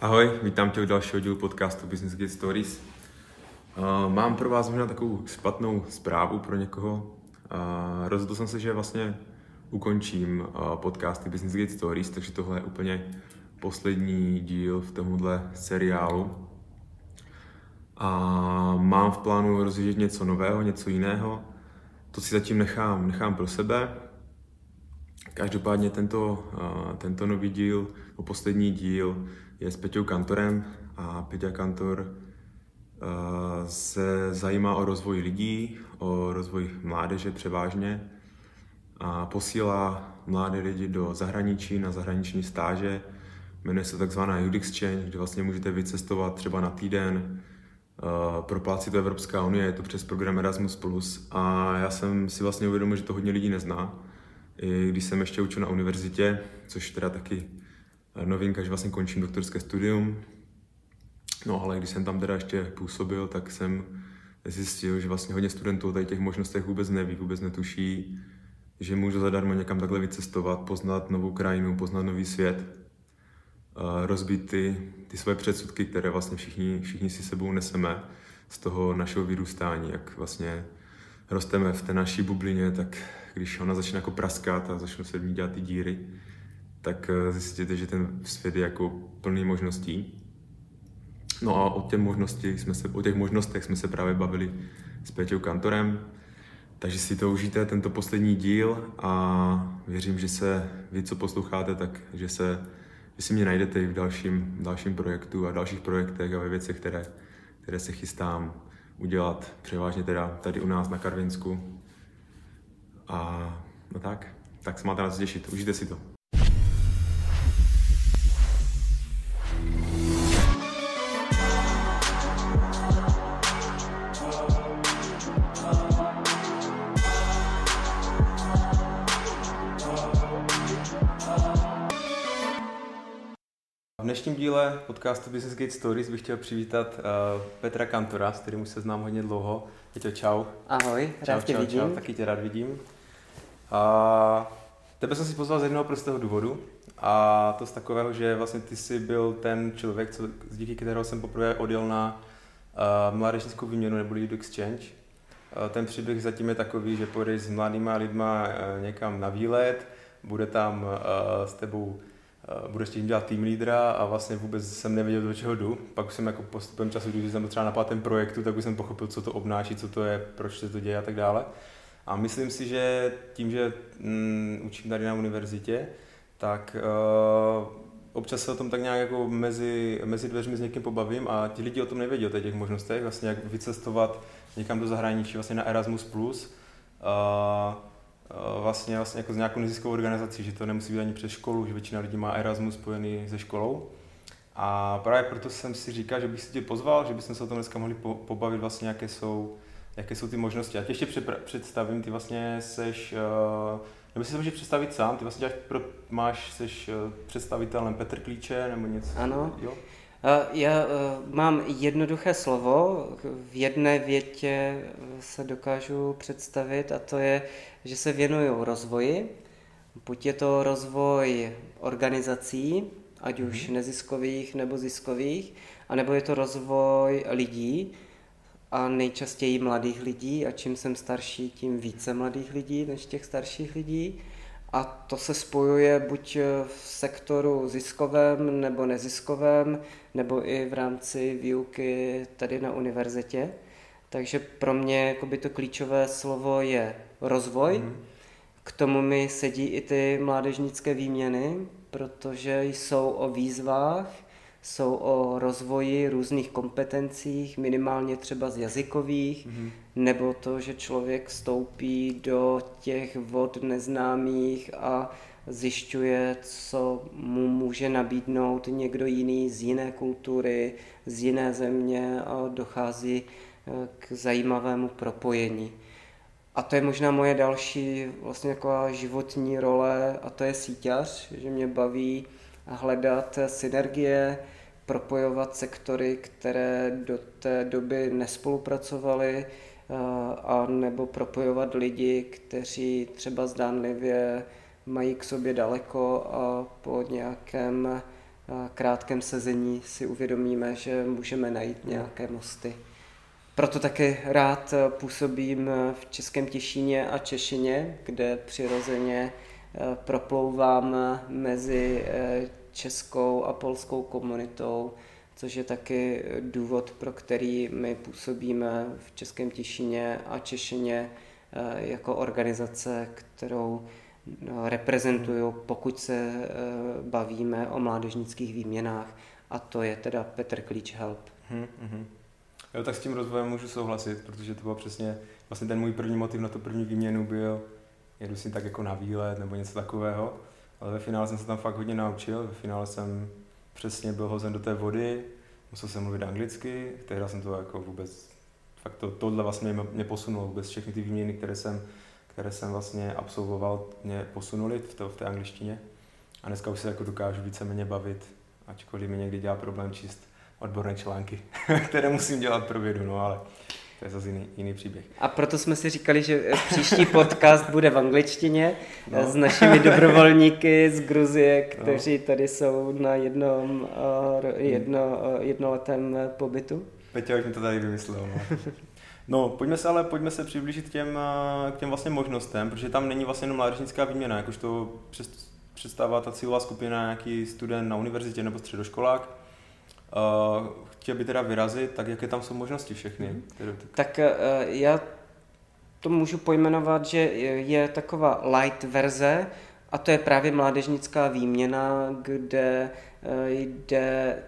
Ahoj, vítám tě u dalšího dílu podcastu Business Gate Stories. Uh, mám pro vás možná takovou špatnou zprávu pro někoho. Uh, rozhodl jsem se, že vlastně ukončím uh, podcasty Business Gate Stories, takže tohle je úplně poslední díl v tomhle seriálu. A mám v plánu rozjíždět něco nového, něco jiného. To si zatím nechám, nechám pro sebe. Každopádně tento, tento nový díl, o poslední díl, je s Peťou Kantorem a Peťa Kantor se zajímá o rozvoj lidí, o rozvoj mládeže převážně a posílá mladé lidi do zahraničí na zahraniční stáže. Jmenuje se takzvaná Youth Exchange, kde vlastně můžete vycestovat třeba na týden, proplácí to Evropská unie, je to přes program Erasmus+. A já jsem si vlastně uvědomil, že to hodně lidí nezná. I když jsem ještě učil na univerzitě, což teda taky novinka, že vlastně končím doktorské studium. No ale když jsem tam teda ještě působil, tak jsem zjistil, že vlastně hodně studentů o těch možnostech vůbec neví, vůbec netuší, že můžu zadarmo někam takhle vycestovat, poznat novou krajinu, poznat nový svět, rozbít ty, ty svoje předsudky, které vlastně všichni, všichni si sebou neseme z toho našeho vyrůstání, jak vlastně rosteme v té naší bublině, tak když ona začne jako praskat a začnou se v ní dělat ty díry, tak eh, zjistíte, že ten svět je jako plný možností. No a o, těch možnosti jsme se, o těch možnostech jsme se právě bavili s Peťou Kantorem, takže si to užijte, tento poslední díl a věřím, že se vy, co posloucháte, tak že, se, že si mě najdete i v dalším, dalším projektu a dalších projektech a ve věcech, které, které se chystám udělat, převážně teda tady u nás na Karvinsku. A no tak, tak se máte na co těšit, užijte si to. Dnešním díle podcastu Business Gate Stories bych chtěl přivítat uh, Petra Kantora, s kterým už se znám hodně dlouho. Peťo, čau. Ahoj, rád čau, tě čau, vidím. Čau, taky tě rád vidím. A tebe jsem si pozval z jednoho prostého důvodu a to z takového, že vlastně ty jsi byl ten člověk, co, díky kterého jsem poprvé odjel na uh, mládežnickou výměnu nebo Lead Exchange. Uh, ten příběh zatím je takový, že půjdeš s mladýma lidma uh, někam na výlet, bude tam uh, s tebou budeš tím dělat tým lídra a vlastně vůbec jsem nevěděl, do čeho jdu. Pak jsem jako postupem času, když jsem třeba na pátém projektu, tak už jsem pochopil, co to obnáší, co to je, proč se to děje a tak dále. A myslím si, že tím, že mm, učím tady na univerzitě, tak uh, občas se o tom tak nějak jako mezi, mezi dveřmi s někým pobavím a ti lidi o tom nevědí, o těch možnostech, vlastně jak vycestovat někam do zahraničí, vlastně na Erasmus+. Plus. Uh, Eh, vlastně, vlastně jako z nějakou neziskovou organizací, že to nemusí být ani přes školu, že většina lidí má Erasmus spojený se školou. A právě proto jsem si říkal, že bych si tě pozval, že bychom se o tom dneska mohli pobavit vlastně, jaké jsou, jaké jsou ty možnosti. Já tě ještě představím, ty vlastně seš, uh, nebo si to můžeš představit sám, ty vlastně pro, máš, seš uh, představitelem Petr Klíče nebo něco? Ano. Jo? Já mám jednoduché slovo, v jedné větě se dokážu představit a to je, že se věnují rozvoji. Buď je to rozvoj organizací, ať už mm-hmm. neziskových nebo ziskových, anebo je to rozvoj lidí a nejčastěji mladých lidí a čím jsem starší, tím více mladých lidí než těch starších lidí. A to se spojuje buď v sektoru ziskovém nebo neziskovém, nebo i v rámci výuky tady na univerzitě. Takže pro mě jakoby to klíčové slovo je rozvoj. Mm. K tomu mi sedí i ty mládežnické výměny, protože jsou o výzvách, jsou o rozvoji různých kompetencích, minimálně třeba z jazykových, mm-hmm. nebo to, že člověk vstoupí do těch vod neznámých a zjišťuje, co mu může nabídnout někdo jiný z jiné kultury, z jiné země a dochází eh, k zajímavému propojení. A to je možná moje další vlastně taková životní role a to je síťař, že mě baví hledat synergie, propojovat sektory, které do té doby nespolupracovaly, eh, a nebo propojovat lidi, kteří třeba zdánlivě mají k sobě daleko a po nějakém krátkém sezení si uvědomíme, že můžeme najít nějaké mosty. Proto taky rád působím v Českém Těšíně a Češině, kde přirozeně proplouvám mezi českou a polskou komunitou, což je taky důvod, pro který my působíme v Českém Těšině a Češině jako organizace, kterou No, reprezentují, pokud se eh, bavíme o mládežnických výměnách. A to je teda Petr Klíč Help. Mm-hmm. Jo, tak s tím rozvojem můžu souhlasit, protože to byl přesně vlastně ten můj první motiv na tu první výměnu byl, jedu si tak jako na výlet nebo něco takového, ale ve finále jsem se tam fakt hodně naučil, ve finále jsem přesně byl hozen do té vody, musel jsem mluvit anglicky, tehdy jsem to jako vůbec, fakt to, tohle vlastně mě, mě posunulo. Vůbec všechny ty výměny, které jsem které jsem vlastně absolvoval, mě posunuli v, to, v té angličtině. A dneska už se jako dokážu víceméně bavit, ačkoliv mi někdy dělá problém číst odborné články, které musím dělat pro vědu, no ale to je zase jiný, jiný příběh. A proto jsme si říkali, že příští podcast bude v angličtině no. s našimi dobrovolníky z Gruzie, no. kteří no. tady jsou na jednom uh, jedno, uh, jednoletém pobytu. Peťa už mi to tady vymyslel. No. No, pojďme se ale pojďme se přiblížit těm, k těm vlastně možnostem, protože tam není vlastně jenom mládežnická výměna, jakož to představá ta cílová skupina nějaký student na univerzitě nebo středoškolák. Uh, chtěl by teda vyrazit, tak jaké tam jsou možnosti všechny? Mm. Tak uh, já to můžu pojmenovat, že je taková light verze, a to je právě mládežnická výměna, kde jde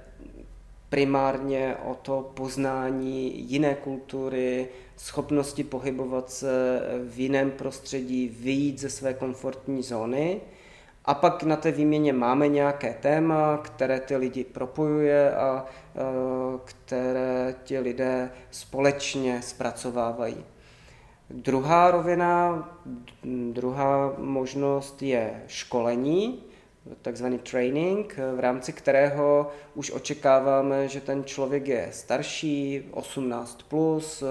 primárně o to poznání jiné kultury, schopnosti pohybovat se v jiném prostředí, vyjít ze své komfortní zóny. A pak na té výměně máme nějaké téma, které ty lidi propojuje a e, které ti lidé společně zpracovávají. Druhá rovina, druhá možnost je školení, takzvaný training, v rámci kterého už očekáváme, že ten člověk je starší, 18+, plus,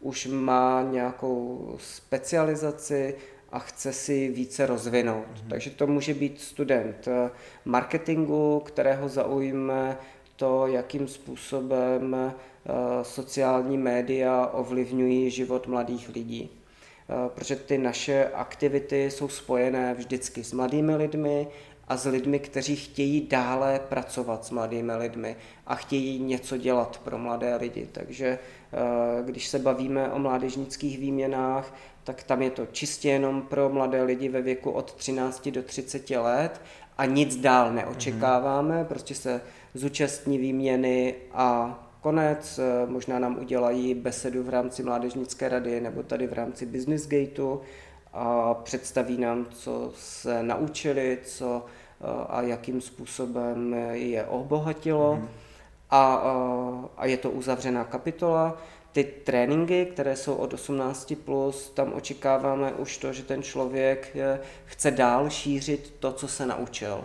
už má nějakou specializaci a chce si více rozvinout. Mm-hmm. Takže to může být student marketingu, kterého zaujme to, jakým způsobem eh, sociální média ovlivňují život mladých lidí. Eh, protože ty naše aktivity jsou spojené vždycky s mladými lidmi a s lidmi, kteří chtějí dále pracovat s mladými lidmi a chtějí něco dělat pro mladé lidi. Takže eh, když se bavíme o mládežnických výměnách, tak tam je to čistě jenom pro mladé lidi ve věku od 13 do 30 let a nic dál neočekáváme, mm-hmm. prostě se zúčastní výměny a konec, eh, možná nám udělají besedu v rámci Mládežnické rady nebo tady v rámci Business Gateu a představí nám, co se naučili, co a jakým způsobem je obohatilo. Mm. A, a je to uzavřená kapitola. Ty tréninky, které jsou od 18+, plus, tam očekáváme už to, že ten člověk e, chce dál šířit to, co se naučil.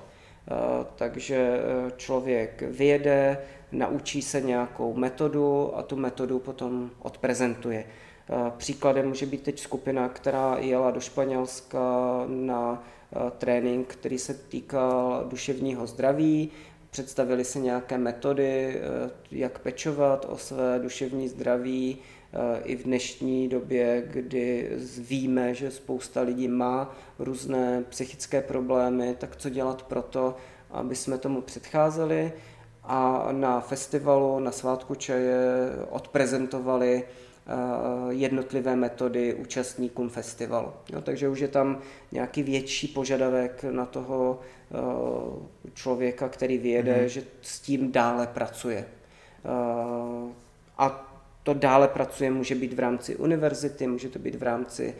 Takže člověk vyjede, naučí se nějakou metodu a tu metodu potom odprezentuje. Příkladem může být teď skupina, která jela do Španělska na Eh, trénink, který se týkal duševního zdraví. Představili se nějaké metody, eh, jak pečovat o své duševní zdraví eh, i v dnešní době, kdy víme, že spousta lidí má různé psychické problémy, tak co dělat pro to, aby jsme tomu předcházeli. A na festivalu, na svátku čaje odprezentovali Eh, jednotlivé metody účastníkům festivalu. Jo, takže už je tam nějaký větší požadavek na toho eh, člověka, který vyjede, mm-hmm. že s tím dále pracuje. Eh, a to dále pracuje může být v rámci univerzity, může to být v rámci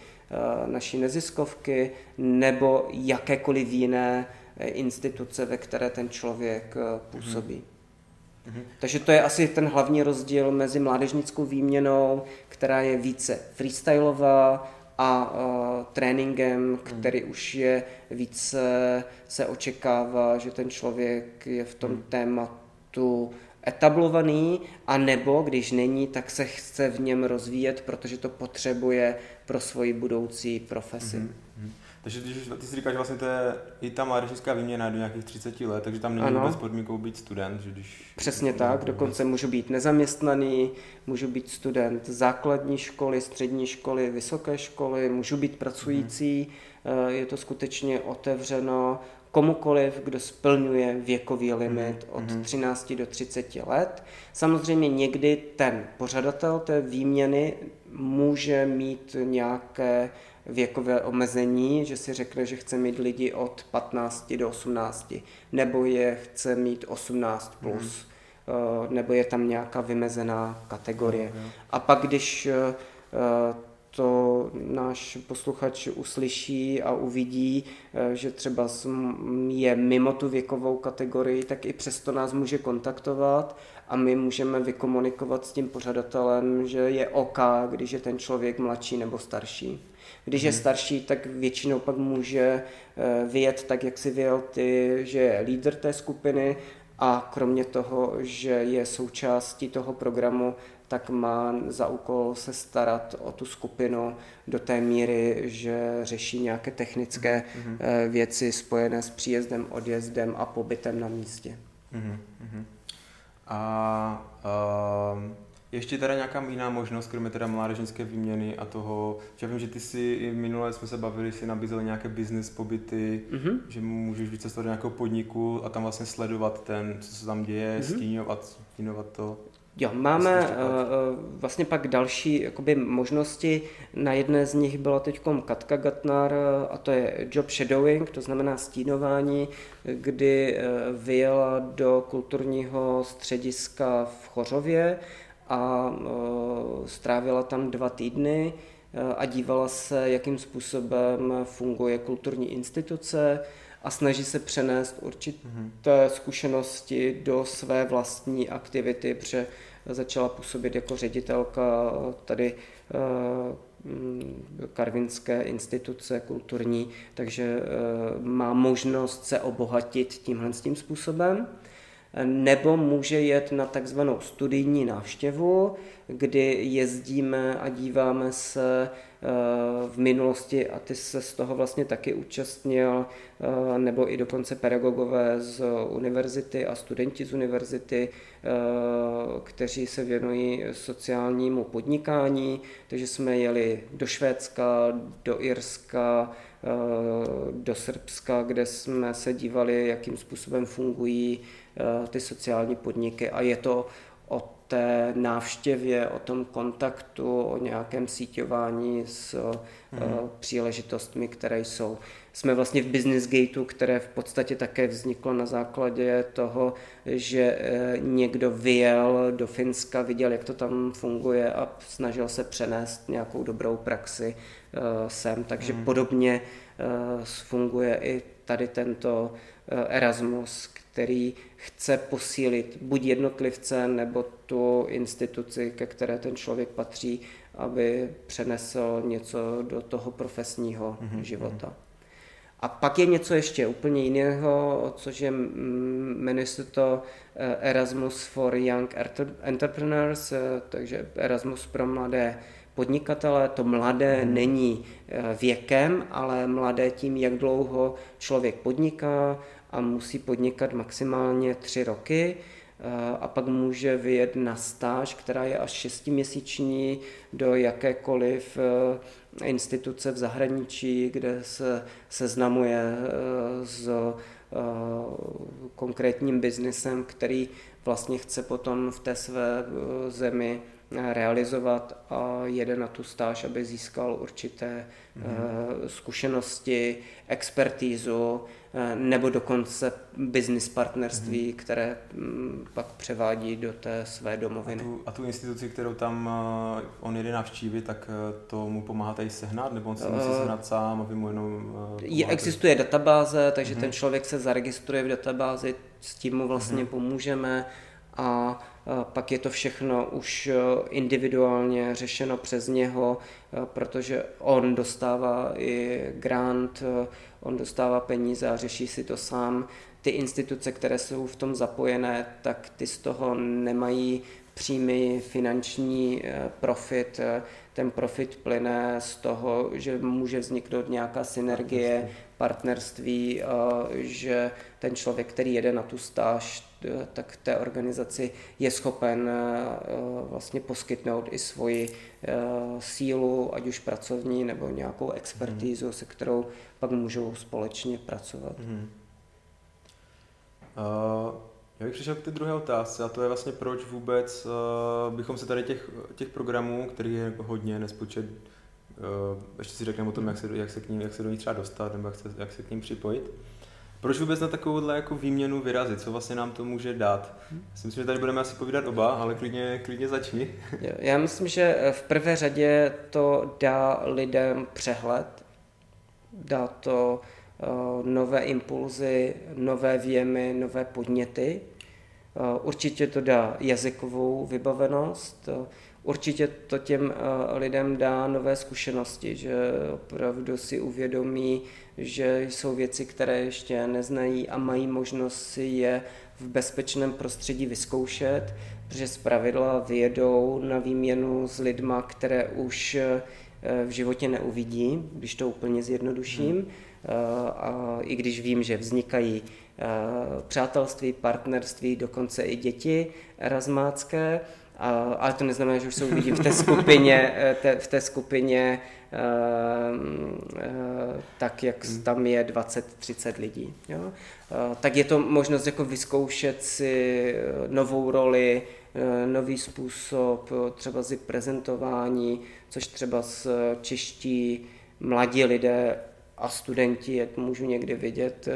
naší neziskovky nebo jakékoliv jiné instituce, ve které ten člověk působí. Mhm. Takže to je asi ten hlavní rozdíl mezi mládežnickou výměnou, která je více freestyleová, a uh, tréninkem, mhm. který mm. už je více, se očekává, že ten člověk je v tom mm. tématu etablovaný, a nebo když není, tak se chce v něm rozvíjet, protože to potřebuje pro svoji budoucí profesi. Mm-hmm. Takže když ty si říkáš, že vlastně to je i ta mládežnická výměna do nějakých 30 let, takže tam není ano. vůbec podmínkou být student, že když... Přesně tak, dokonce můžu být nezaměstnaný, můžu být student základní školy, střední školy, vysoké školy, můžu být pracující, hmm. je to skutečně otevřeno komukoliv, kdo splňuje věkový limit od 13 do 30 let. Samozřejmě někdy ten pořadatel té výměny může mít nějaké věkové omezení, že si řekne, že chce mít lidi od 15 do 18, nebo je chce mít 18 plus, mm. nebo je tam nějaká vymezená kategorie. Mm. A pak, když eh, to náš posluchač uslyší a uvidí, eh, že třeba je mimo tu věkovou kategorii, tak i přesto nás může kontaktovat a my můžeme vykomunikovat s tím pořadatelem, že je OK, když je ten člověk mladší nebo starší. Když je mhm. starší, tak většinou pak může eh, vyjet tak, jak si vyjel ty, že je lídr té skupiny a kromě toho, že je součástí toho programu, tak má za úkol se starat o tu skupinu do té míry, že řeší nějaké technické mm-hmm. věci spojené s příjezdem, odjezdem a pobytem na místě. Mm-hmm. A uh, ještě teda nějaká jiná možnost, kromě teda mládežnické výměny a toho, že já vím, že ty si i minule jsme se bavili, si nabízel nějaké business pobyty, mm-hmm. že můžeš vycestovat do nějakého podniku a tam vlastně sledovat ten, co se tam děje, mm-hmm. stínovat, stínovat to. Jo, máme uh, vlastně pak další jakoby, možnosti. Na jedné z nich byla teď Katka Gatnar a to je job shadowing, to znamená stínování, kdy uh, vyjela do kulturního střediska v Chořově a uh, strávila tam dva týdny a dívala se, jakým způsobem funguje kulturní instituce, a snaží se přenést určité mm-hmm. zkušenosti do své vlastní aktivity, protože začala působit jako ředitelka tady eh, Karvinské instituce kulturní, takže má možnost se obohatit tímhle tím způsobem. Nebo může jet na takzvanou studijní návštěvu, kdy jezdíme a díváme se v minulosti a ty se z toho vlastně taky účastnil, eh, nebo i dokonce pedagogové z univerzity a studenti z univerzity, eh, kteří se věnují sociálnímu podnikání, takže jsme jeli do Švédska, do Irska, eh, do Srbska, kde jsme se dívali, jakým způsobem fungují ty sociální podniky a je to o té návštěvě, o tom kontaktu, o nějakém síťování s mm. příležitostmi, které jsou. Jsme vlastně v Business Gateu, které v podstatě také vzniklo na základě toho, že eh, někdo vyjel do Finska, viděl, jak to tam funguje a snažil se přenést nějakou dobrou praxi eh, sem. Takže mm. podobně funguje i tady tento Erasmus, který chce posílit buď jednotlivce nebo tu instituci, ke které ten člověk patří, aby přenesl něco do toho profesního mm-hmm. života. A pak je něco ještě úplně jiného, což je, jmenuje se to eh, Erasmus for Young Entrepreneurs, eh, takže Erasmus pro mladé podnikatele. To mladé mm. není eh, věkem, ale mladé tím, jak dlouho člověk podniká, a musí podnikat maximálně tři roky a pak může vyjet na stáž, která je až šestiměsíční do jakékoliv eh, instituce v zahraničí, kde se seznamuje eh, s konkrétním biznesem, který vlastně chce potom v té své zemi realizovat a jede na tu stáž, aby získal určité mm-hmm. zkušenosti, expertízu, Eh, nebo dokonce business partnerství, hmm. které mm, pak převádí do té své domoviny. A tu, a tu instituci, kterou tam uh, on jede navštívit, tak to mu pomáhá tady sehnat, nebo on si uh, musí sehnat sám, aby mu jenom je, Existuje databáze, takže hmm. ten člověk se zaregistruje v databázi, s tím mu vlastně hmm. pomůžeme a pak je to všechno už individuálně řešeno přes něho, protože on dostává i grant, on dostává peníze a řeší si to sám. ty instituce, které jsou v tom zapojené, tak ty z toho nemají přímý finanční profit. Ten profit plyne z toho, že může vzniknout nějaká synergie, partnerství, že ten člověk, který jede na tu stáž, tak té organizaci je schopen vlastně poskytnout i svoji sílu, ať už pracovní nebo nějakou expertízu, hmm. se kterou pak můžou společně pracovat. Hmm. Uh, já bych přišel k té druhé otázce a to je vlastně proč vůbec uh, bychom se tady těch, těch programů, který je hodně, nespočet, uh, ještě si řekneme o tom, jak se, jak se, k ním, jak se do ní třeba dostat nebo jak se, jak se k ním připojit. Proč vůbec na takovouhle jako výměnu vyrazit? Co vlastně nám to může dát? Já si myslím, že tady budeme asi povídat oba, ale klidně, klidně začni. Já myslím, že v prvé řadě to dá lidem přehled, dá to uh, nové impulzy, nové věmy, nové podněty. Uh, určitě to dá jazykovou vybavenost, uh, určitě to těm lidem dá nové zkušenosti, že opravdu si uvědomí, že jsou věci, které ještě neznají a mají možnost si je v bezpečném prostředí vyzkoušet, protože z pravidla vyjedou na výměnu s lidma, které už v životě neuvidí, když to úplně zjednoduším. Hmm. A i když vím, že vznikají přátelství, partnerství, dokonce i děti ale to neznamená, že už se uvidím v té skupině, e, te, v té skupině e, e, tak, jak hmm. tam je 20-30 lidí. Jo? Tak je to možnost jako vyzkoušet si novou roli, nový způsob, třeba si prezentování, což třeba s čeští mladí lidé a studenti, jak můžu někdy vidět,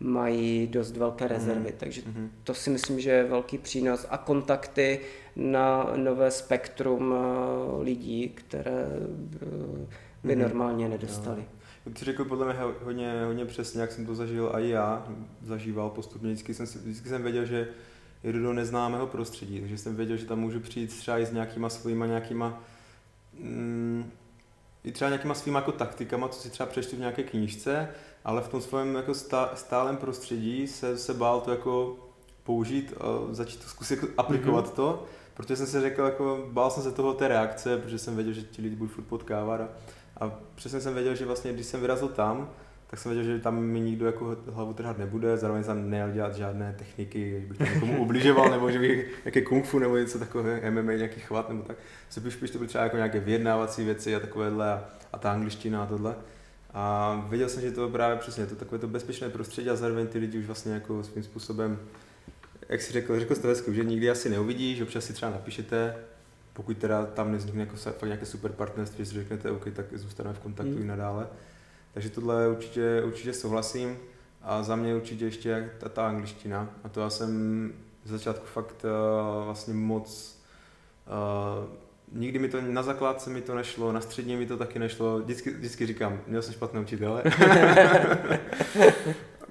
mají dost velké rezervy. Mm. Takže mm. to si myslím, že je velký přínos. A kontakty na nové spektrum eh, lidí, které eh, by mm. normálně nedostali. Jak jsi řekl podle mě hodně, hodně přesně, jak jsem to zažil a i já zažíval postupně. Vždycky jsem, vždycky jsem věděl, že jedu do neznámého prostředí, takže jsem věděl, že tam můžu přijít třeba i s nějakýma svýma nějakýma mm, i třeba nějakýma svýma jako taktikama, co si třeba přečtu v nějaké knížce, ale v tom svém jako stálem prostředí se, se bál to jako použít a začít to zkusit jako aplikovat mm-hmm. to, protože jsem si řekl, jako bál jsem se toho té reakce, protože jsem věděl, že ti lidi budou furt potkávat a, a přesně jsem věděl, že vlastně když jsem vyrazil tam, tak jsem věděl, že tam mi nikdo jako hlavu trhat nebude, zároveň jsem nejel dělat žádné techniky, že bych tam někomu ubližoval, nebo že bych nějaké kung fu nebo něco takové, MMA, nějaký chvat nebo tak. Se spíš to byly třeba jako nějaké vyjednávací věci a takovéhle a, a ta angličtina a tohle. A věděl jsem, že to právě přesně to takové to bezpečné prostředí a zároveň ty lidi už vlastně jako svým způsobem, jak si řekl, řekl jste to hezky, že nikdy asi neuvidí, že občas si třeba napíšete, pokud teda tam nevznikne jako fakt nějaké super partnerství, že si řeknete, OK, tak zůstaneme v kontaktu mm. i nadále. Takže tohle určitě, určitě souhlasím. A za mě určitě ještě ta, ta angličtina. A to já jsem z začátku fakt uh, vlastně moc uh, nikdy mi to, na zakládce mi to nešlo, na střední mi to taky nešlo. Vždycky, vždycky říkám, měl jsem špatné učitele.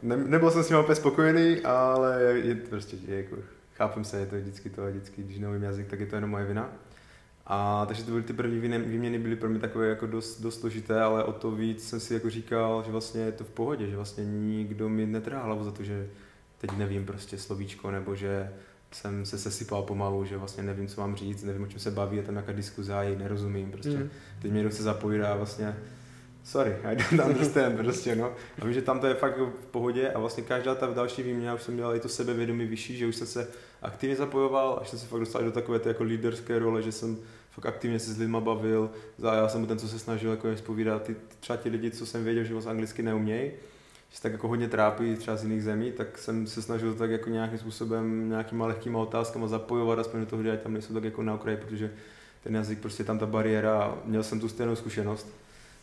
ne, nebyl jsem s ním úplně spokojený, ale je, prostě, je, jako, chápem se, je to vždycky to, vždycky, když nový jazyk, tak je to jenom moje vina. A takže to byly ty první výměny byly pro mě takové jako dost, dost složité, ale o to víc jsem si jako říkal, že vlastně je to v pohodě, že vlastně nikdo mi netrhá hlavu za to, že teď nevím prostě slovíčko, nebo že jsem se sesypal pomalu, že vlastně nevím, co mám říct, nevím, o čem se baví, je tam nějaká diskuze, já ji nerozumím, prostě. Mm. Teď mě chce zapojit a vlastně sorry, I don't understand, prostě, no. A vím, že tam to je fakt v pohodě a vlastně každá ta další výměna už jsem dělal i to sebevědomí vyšší, že už jsem se aktivně zapojoval, až jsem se fakt dostal do takové té jako líderské role, že jsem fakt aktivně se s lidma bavil, já jsem ten, co se snažil jako povídat, ty, třeba ti lidi, co jsem věděl, že moc anglicky neumějí, že se tak jako hodně trápí třeba z jiných zemí, tak jsem se snažil tak jako nějakým způsobem, nějakýma lehkýma otázkama zapojovat, aspoň do toho, že tam nejsou tak jako na okraji, protože ten jazyk prostě tam ta bariéra a měl jsem tu stejnou zkušenost.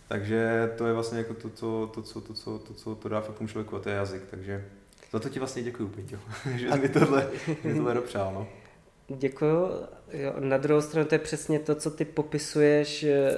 Takže to je vlastně jako to, co, to, co, to, co, to, co to dá fakt tomu člověku, a to je jazyk. Takže za to ti vlastně děkuju, Peťo, že jsi mi tohle, mi tohle dopřál. No. Děkuju. Jo, na druhou stranu to je přesně to, co ty popisuješ eh,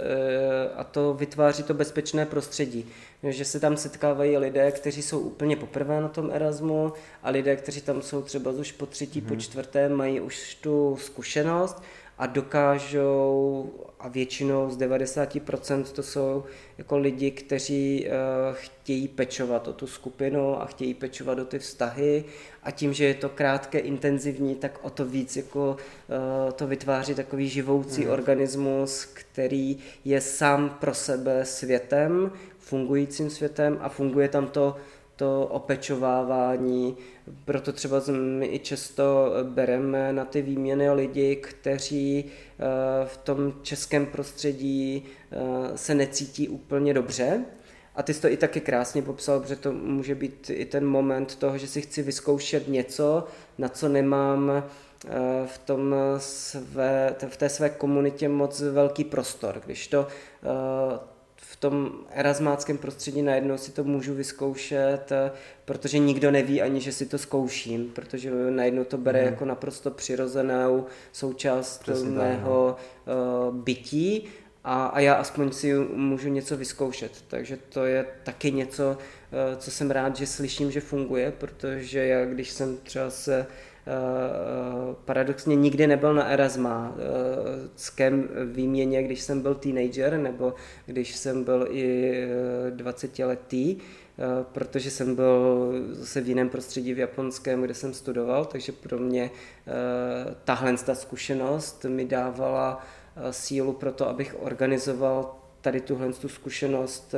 a to vytváří to bezpečné prostředí. Že se tam setkávají lidé, kteří jsou úplně poprvé na tom Erasmu a lidé, kteří tam jsou třeba už po třetí, mm-hmm. po mhm. čtvrté, mají už tu zkušenost a dokážou, a většinou z 90% to jsou jako lidi, kteří uh, chtějí pečovat o tu skupinu a chtějí pečovat o ty vztahy a tím, že je to krátké, intenzivní, tak o to víc jako uh, to vytváří takový živoucí mm. organismus, který je sám pro sebe světem, fungujícím světem a funguje tam to to opečovávání, proto třeba my i často bereme na ty výměny lidi, kteří eh, v tom českém prostředí eh, se necítí úplně dobře. A ty jsi to i taky krásně popsal, protože to může být i ten moment toho, že si chci vyzkoušet něco, na co nemám eh, v, tom své, v té své komunitě moc velký prostor. Když to tom erasmáckém prostředí najednou si to můžu vyzkoušet, eh, protože nikdo neví ani, že si to zkouším, protože najednou to bere mm. jako naprosto přirozenou součást Přesně mého tak, no. bytí a, a já aspoň si můžu něco vyzkoušet. Takže to je taky něco, eh, co jsem rád, že slyším, že funguje, protože já, když jsem třeba se Eh, paradoxně nikdy nebyl na erasmáckém eh, výměně, když jsem byl teenager nebo když jsem byl i 20 eh, letý, protože jsem byl zase v jiném prostředí v japonském, kde jsem studoval, takže pro mě tahle ta zkušenost mi dávala sílu pro to, abych organizoval tady tuhle tu zkušenost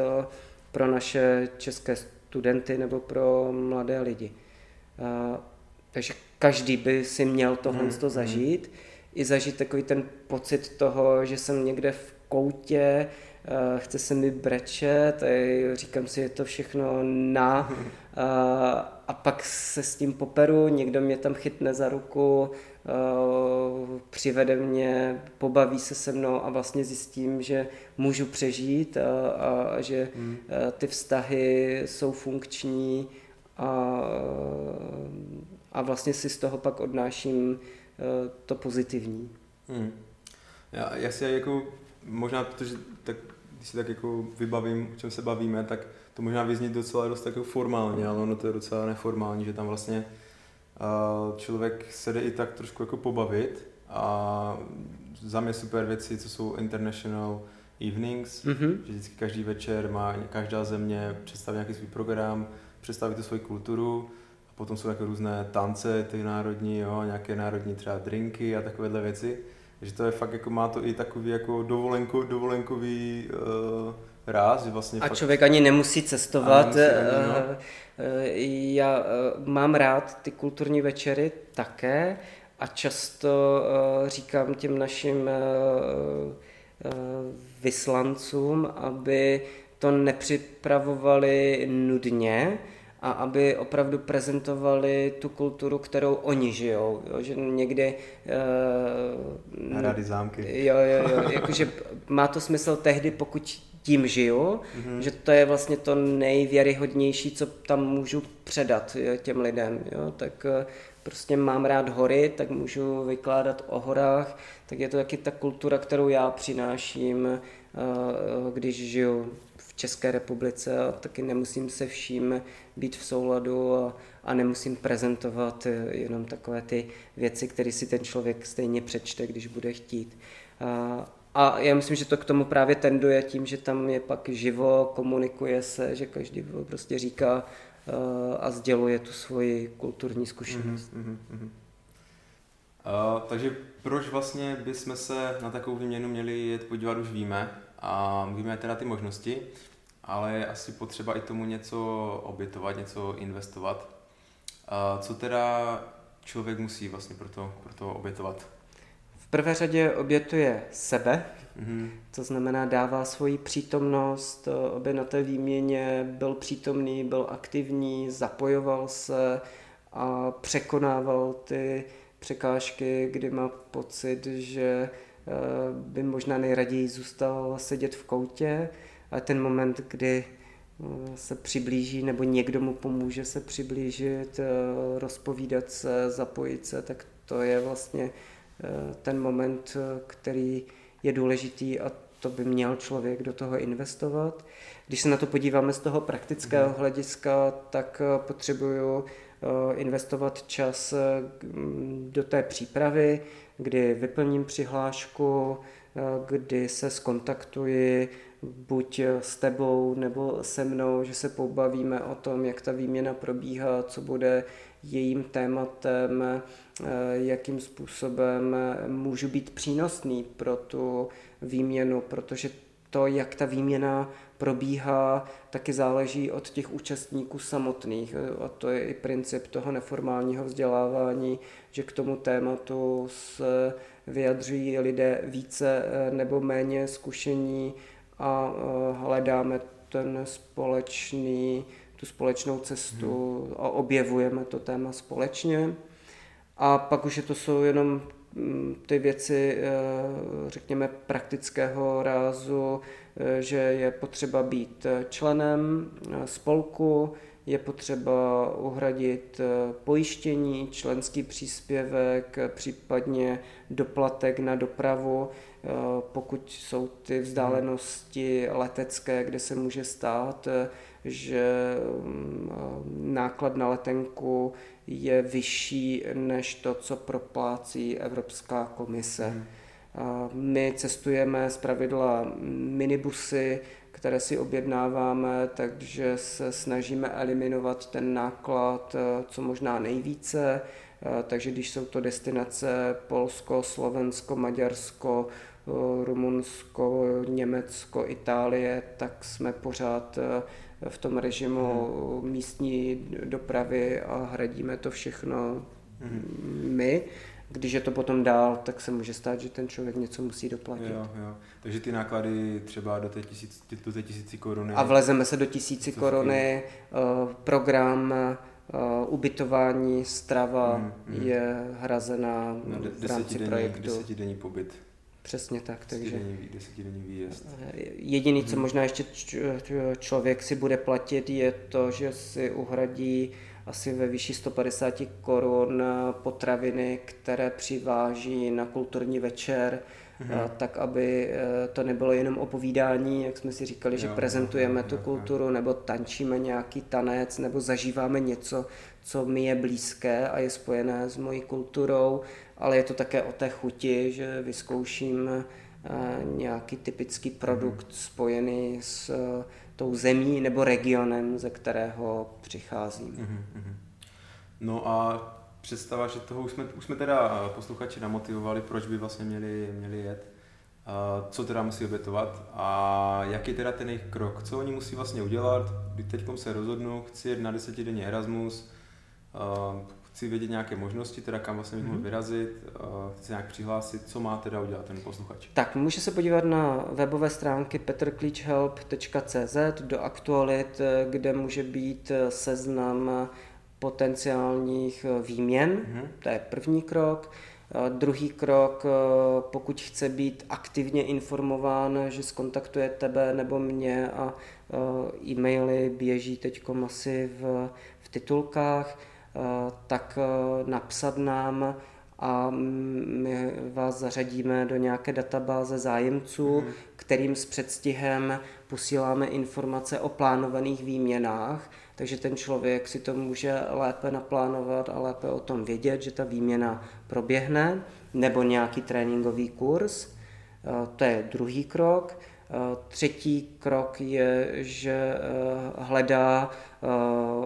pro naše české studenty nebo pro mladé lidi. Takže každý by si měl tohle hmm. to zažít. I zažít takový ten pocit toho, že jsem někde v koutě, uh, chce se mi brečet, a říkám si, je to všechno na uh, a pak se s tím poperu, někdo mě tam chytne za ruku, uh, přivede mě, pobaví se se mnou a vlastně zjistím, že můžu přežít a, a že hmm. ty vztahy jsou funkční a a vlastně si z toho pak odnáším eh, to pozitivní. Hmm. Já, já si jako, možná protože tak, když si tak jako vybavím, o čem se bavíme, tak to možná vyznít docela dost jako formálně, ale ono to je docela neformální, že tam vlastně uh, člověk se jde i tak trošku jako pobavit a za mě super věci, co jsou international evenings, mm-hmm. že vždycky každý večer má každá země představí nějaký svůj program, představí tu svoji kulturu, Potom jsou jako různé tance, ty národní, jo, nějaké národní třeba drinky a takovéhle věci. Takže to je fakt jako, má to i takový jako dovolenko, dovolenkový uh, ráz, že vlastně A fakt... člověk ani nemusí cestovat. Nemusí ani, no. Já mám rád ty kulturní večery také a často říkám těm našim vyslancům, aby to nepřipravovali nudně, a aby opravdu prezentovali tu kulturu, kterou oni žijou. Jo? Že někdy... Uh, Rády zámky. Jo, jo, jo. Jakože má to smysl tehdy, pokud tím žiju, mm-hmm. že to je vlastně to nejvěryhodnější, co tam můžu předat jo, těm lidem. Jo? Tak uh, prostě mám rád hory, tak můžu vykládat o horách, tak je to taky ta kultura, kterou já přináším, uh, když žiju České republice a taky nemusím se vším být v souladu a, a nemusím prezentovat eh, jenom takové ty věci, které si ten člověk stejně přečte, když bude chtít. A, a já myslím, že to k tomu právě tenduje tím, že tam je pak živo, komunikuje se, že každý prostě říká uh, a sděluje tu svoji kulturní zkušenost. Mm-hmm, mm-hmm. Uh, takže proč vlastně bychom se na takovou výměnu měli jet podívat, už víme a víme teda ty možnosti, ale je asi potřeba i tomu něco obětovat, něco investovat. A co teda člověk musí vlastně pro to, pro to obětovat? V prvé řadě obětuje sebe, mm-hmm. to znamená dává svoji přítomnost, aby na té výměně byl přítomný, byl aktivní, zapojoval se a překonával ty překážky, kdy má pocit, že eh, by možná nejraději zůstal sedět v koutě, ale ten moment, kdy eh, se přiblíží nebo někdo mu pomůže se přiblížit, eh, rozpovídat se, zapojit se, tak to je vlastně eh, ten moment, který je důležitý a to by měl člověk do toho investovat. Když se na to podíváme z toho praktického mhm. hlediska, tak potřebuju investovat čas do té přípravy, kdy vyplním přihlášku, kdy se skontaktuji buď s tebou nebo se mnou, že se pobavíme o tom, jak ta výměna probíhá, co bude jejím tématem, eh, jakým způsobem můžu být přínosný pro tu výměnu, protože to, jak ta výměna probíhá, taky záleží od těch účastníků samotných. A to je i princip toho neformálního vzdělávání, že k tomu tématu se vyjadřují lidé více eh, nebo méně zkušení a eh, hledáme ten společný, tu společnou cestu hmm. a objevujeme to téma společně. A pak už je to jsou jenom ty věci, eh, řekněme, praktického rázu, že je potřeba být členem spolku, je potřeba uhradit pojištění, členský příspěvek, případně doplatek na dopravu. Eh, pokud jsou ty vzdálenosti letecké, kde se může stát, eh, že mm, náklad na letenku je vyšší než to, co proplácí Evropská komise. Hmm. My cestujeme z pravidla minibusy, které si objednáváme, takže se snažíme eliminovat ten náklad eh, co možná nejvíce. Takže když jsou to destinace Polsko, Slovensko, Maďarsko, Rumunsko, Německo, Itálie, tak jsme pořád eh, v tom režimu mm. místní dopravy a hradíme to všechno mm. my. Když je to potom dál, tak se může stát, že ten člověk něco musí doplatit. Jo, jo. Takže ty náklady třeba do té, tisíc, do té tisíci koruny. A vlezeme se do tisíci koruny, uh, program uh, ubytování, strava mm, mm. je hrazená no, de- v rámci projektu. Desetidenní pobyt. Přesně tak. Takže desetidenní výjezd. Jediný, co mhm. možná ještě člověk si bude platit, je to, že si uhradí asi ve výši 150 korun potraviny, které přiváží na kulturní večer, mm-hmm. tak aby e, to nebylo jenom opovídání, jak jsme si říkali, že jo, prezentujeme jo, tu jo, kulturu, jo. nebo tančíme nějaký tanec, nebo zažíváme něco, co mi je blízké a je spojené s mojí kulturou, ale je to také o té chuti, že vyzkouším eh, nějaký typický produkt mm. spojený s eh, tou zemí nebo regionem, ze kterého přicházím. Mm-hmm. No a představa, že toho už jsme, už jsme teda posluchači namotivovali, proč by vlastně měli, měli jet, co teda musí obětovat a jaký teda ten jejich krok, co oni musí vlastně udělat, když teď se rozhodnu, chci jet na desetidenní Erasmus, chci vědět nějaké možnosti, teda kam vlastně bych mohl mhm. vyrazit, chci se nějak přihlásit, co má teda udělat ten posluchač? Tak může se podívat na webové stránky petrklíčhelp.cz do aktualit, kde může být seznam potenciálních výměn, mm-hmm. to je první krok. Druhý krok, pokud chce být aktivně informován, že skontaktuje tebe nebo mě a e-maily běží teď asi v, v titulkách, tak eh, napsat nám a my vás zařadíme do nějaké databáze zájemců, mm. kterým s předstihem posíláme informace o plánovaných výměnách, takže ten člověk si to může lépe naplánovat a lépe o tom vědět, že ta výměna proběhne, nebo nějaký tréninkový kurz. Eh, to je druhý krok. Třetí krok je, že hledá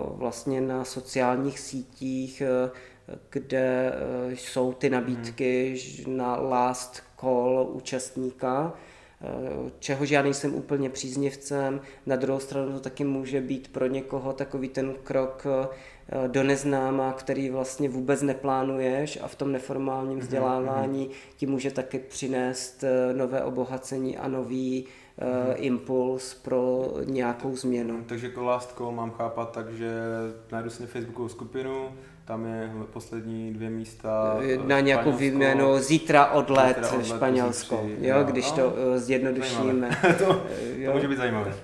vlastně na sociálních sítích, kde jsou ty nabídky na last call účastníka, čehož já nejsem úplně příznivcem. Na druhou stranu to taky může být pro někoho takový ten krok do neznáma, který vlastně vůbec neplánuješ a v tom neformálním vzdělávání ti může taky přinést nové obohacení a nový uh, impuls pro nějakou změnu. Takže jako last call mám chápat tak, že najdu si Facebookovou skupinu, tam je poslední dvě místa. Eh, na nějakou výměnu zítra odlet, zítra odlet Španělsko, jo, když no, to uh, zjednodušíme. to, to může být zajímavé.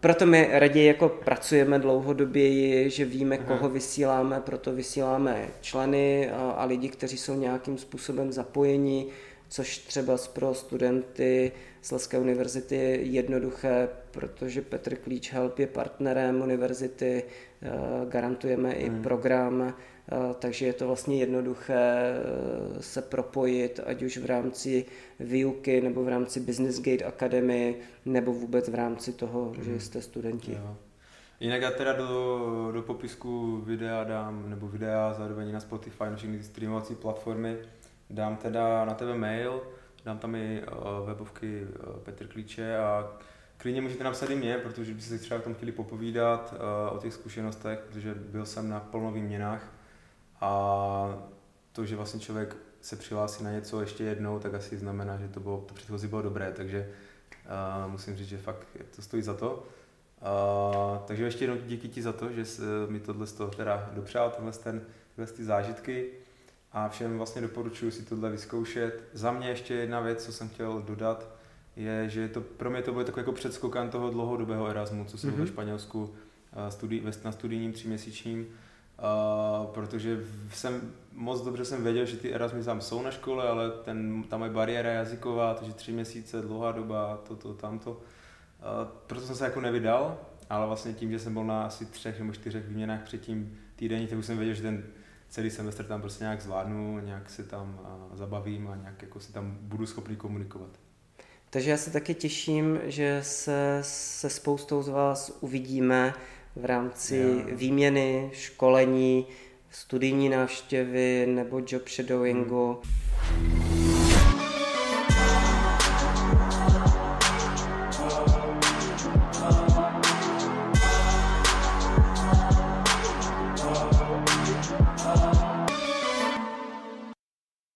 proto my raději jako pracujeme dlouhodobě, že víme, Aha. koho vysíláme, proto vysíláme členy a lidi, kteří jsou nějakým způsobem zapojeni což třeba pro studenty z Leské univerzity je jednoduché, protože Petr Klíč Help je partnerem univerzity, eh, garantujeme i hmm. program, eh, takže je to vlastně jednoduché eh, se propojit, ať už v rámci výuky nebo v rámci Business Gate Academy, nebo vůbec v rámci toho, hmm. že jste studenti. Jo. Jinak já teda do, do popisku videa dám, nebo videa zároveň na Spotify, na všechny streamovací platformy, dám teda na tebe mail, dám tam i uh, webovky uh, Petr Klíče a klidně můžete napsat i mě, protože byste si třeba tom chtěli popovídat uh, o těch zkušenostech, protože byl jsem na plno výměnách a to, že vlastně člověk se přihlásí na něco ještě jednou, tak asi znamená, že to, bylo, to předchozí bylo dobré, takže uh, musím říct, že fakt to stojí za to. Uh, takže ještě jednou díky ti za to, že jsi mi tohle z toho teda dopřál, tenhle, ten, tyhle ty zážitky a všem vlastně doporučuji si tohle vyzkoušet. Za mě ještě jedna věc, co jsem chtěl dodat, je, že to, pro mě to bylo takový jako předskokan toho dlouhodobého Erasmu, co jsem mm-hmm. ve Španělsku studi, na studijním tříměsíčním, uh, protože jsem moc dobře jsem věděl, že ty Erasmy tam jsou na škole, ale ten, tam je bariéra jazyková, takže tři měsíce, dlouhá doba, toto, tamto. Uh, proto jsem se jako nevydal, ale vlastně tím, že jsem byl na asi třech nebo čtyřech výměnách předtím týdenní, tak už jsem věděl, že ten celý semestr tam prostě nějak zvládnu, nějak si tam zabavím a nějak jako si tam budu schopný komunikovat. Takže já se taky těším, že se se spoustou z vás uvidíme v rámci yeah. výměny, školení, studijní návštěvy nebo job shadowingu. Hmm